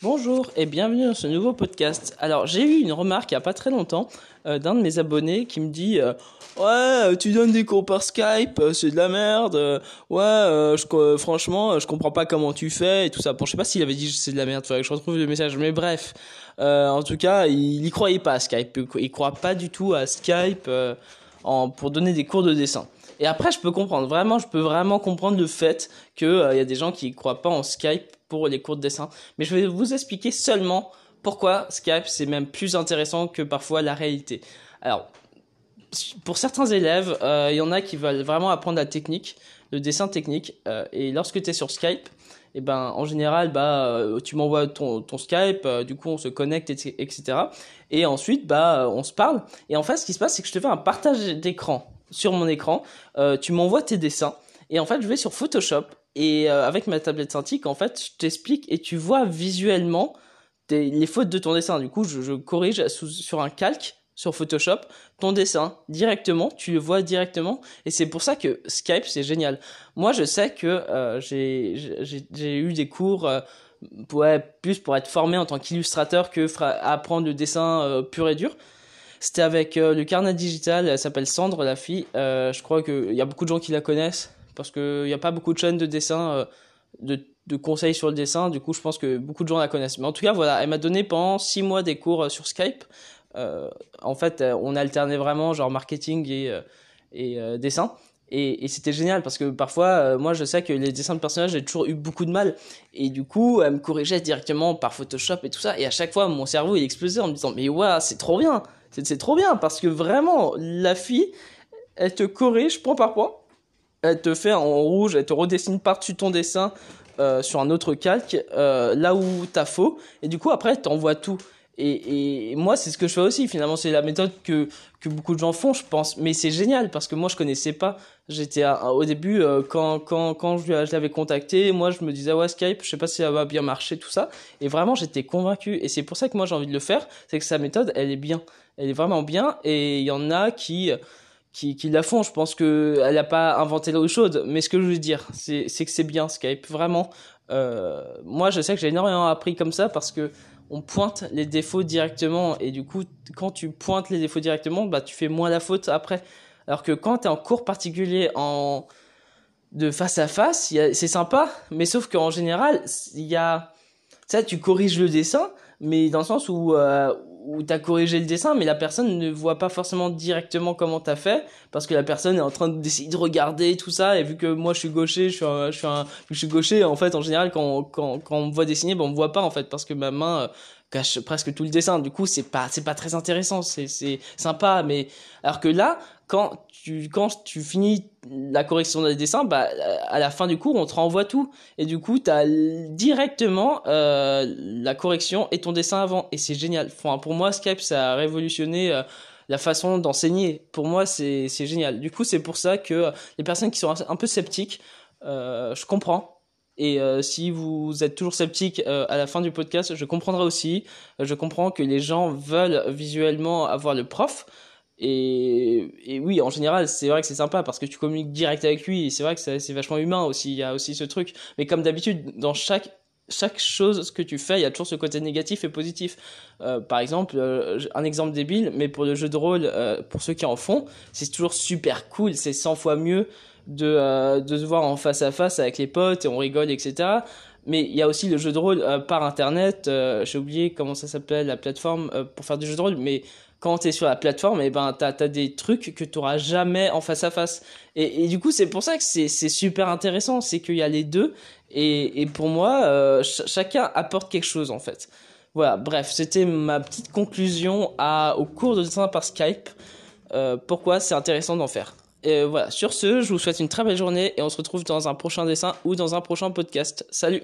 Bonjour et bienvenue dans ce nouveau podcast. Alors j'ai eu une remarque il n'y a pas très longtemps euh, d'un de mes abonnés qui me dit euh, ouais tu donnes des cours par Skype euh, c'est de la merde ouais franchement je comprends pas comment tu fais et tout ça bon je sais pas s'il avait dit c'est de la merde faudrait que je retrouve le message mais bref en tout cas il y croyait pas à Skype il croit pas du tout à Skype pour donner des cours de dessin et après je peux comprendre vraiment je peux vraiment comprendre le fait que il y a des gens qui croient pas en Skype pour les cours de dessin. Mais je vais vous expliquer seulement pourquoi Skype c'est même plus intéressant que parfois la réalité. Alors, pour certains élèves, euh, il y en a qui veulent vraiment apprendre la technique, le dessin technique. Euh, et lorsque tu es sur Skype, et eh ben, en général, bah, euh, tu m'envoies ton, ton Skype, du coup, on se connecte, etc. Et ensuite, bah, on se parle. Et en fait, ce qui se passe, c'est que je te fais un partage d'écran sur mon écran. tu m'envoies tes dessins. Et en fait, je vais sur Photoshop et euh, avec ma tablette Cintiq, en fait, je t'explique et tu vois visuellement les fautes de ton dessin. Du coup, je, corrige sur un calque sur Photoshop ton dessin directement, tu le vois directement et c'est pour ça que Skype c'est génial. Moi je sais que euh, j'ai eu des cours euh, plus pour être formé en tant qu'illustrateur que apprendre le dessin pur et dur. C'était avec le carnet digital, elle s'appelle Sandre la fille, je crois qu'il y a beaucoup de gens qui la connaissent parce qu'il n'y a pas beaucoup de chaînes de dessin, euh, de, de, conseils sur le dessin. Du coup, je pense que beaucoup de gens la connaissent. Mais en tout cas, voilà, elle m'a donné pendant six mois des cours euh, sur Skype. Euh, en fait, on alternait vraiment genre marketing et, et dessin. Et, c'était génial parce que parfois, moi, je sais que les dessins de personnages, j'ai toujours eu beaucoup de mal. Et du coup, elle me corrigeait directement par Photoshop et tout ça. Et à chaque fois, mon cerveau, il explosait en me disant, mais ouais, c'est trop bien. C'est trop bien parce que vraiment, la fille, elle te corrige point par point elle te fait en rouge, elle te redessine par-dessus ton dessin euh, sur un autre calque, euh, là où t'as faux, et du coup après t'envoies tout. Et, et moi c'est ce que je fais aussi, finalement c'est la méthode que, que beaucoup de gens font je pense, mais c'est génial parce que moi je connaissais pas, j'étais au début euh, quand, quand, quand je, l'avais contacté, moi je me disais ouais Skype, je sais pas si ça va bien marcher tout ça, et vraiment j'étais convaincu, et c'est pour ça que moi j'ai envie de le faire, c'est que sa méthode elle est bien, elle est vraiment bien, et il y en a qui qui, la font. Je pense qu'elle n'a pas inventé l'eau chaude. Mais ce que je veux dire, c'est que c'est bien Skype. Vraiment. Euh, moi, je sais que j'ai énormément appris comme ça parce que on pointe les défauts directement. Et du coup, quand tu pointes les défauts directement, bah, tu fais moins la faute après. Alors que quand tu es en cours particulier en de face à face, c'est sympa, mais sauf qu'en général, il y a ça, tu corriges le dessin, mais dans le sens où euh, où t'as corrigé le dessin, mais la personne ne voit pas forcément directement comment t'as fait, parce que la personne est en train d'essayer de regarder tout ça, et vu que moi je suis gaucher, je suis un, je suis un, je suis gaucher, en fait, en général, quand, quand, quand on me voit dessiner, ben on me voit pas, en fait, parce que ma main euh, cache presque tout le dessin. Du coup, c'est pas, c'est pas très intéressant, c'est, c'est sympa, mais, alors que là, quand tu, quand tu finis la correction des dessins, bah, à la fin du cours, on te renvoie tout. Et du coup, tu as directement euh, la correction et ton dessin avant. Et c'est génial. Enfin, pour moi, Skype, ça a révolutionné euh, la façon d'enseigner. Pour moi, c'est génial. Du coup, c'est pour ça que euh, les personnes qui sont un peu sceptiques, je comprends. Et si vous êtes toujours sceptique à la fin du podcast, je comprendrai aussi. je comprends que les gens veulent visuellement avoir le prof. Et, et, oui, en général, c'est vrai que c'est sympa parce que tu communiques direct avec lui. Et c'est vrai que c'est vachement humain aussi. Il y a aussi ce truc. Mais comme d'habitude, dans chaque chaque chose que tu fais, il y a toujours ce côté négatif et positif. Euh, par exemple, euh, un exemple débile, mais pour le jeu de rôle, euh, pour ceux qui en font, c'est toujours super cool. C'est 100 fois mieux de, euh, de se voir en face à face avec les potes et on rigole, etc. Mais il y a aussi le jeu de rôle par internet. J'ai oublié comment ça s'appelle la plateforme pour faire du jeu de rôle, mais quand tu es sur la plateforme, et eh ben, tu as, des trucs que tu jamais en face à face. Et, et du coup, c'est pour ça que c'est super intéressant, c'est qu'il y a les deux. Et, et pour moi, euh, chacun apporte quelque chose, en fait. Voilà, bref, c'était ma petite conclusion à, au cours de dessin par Skype. Euh, pourquoi c'est intéressant d'en faire. Et voilà, sur ce, je vous souhaite une très belle journée et on se retrouve dans un prochain dessin ou dans un prochain podcast. Salut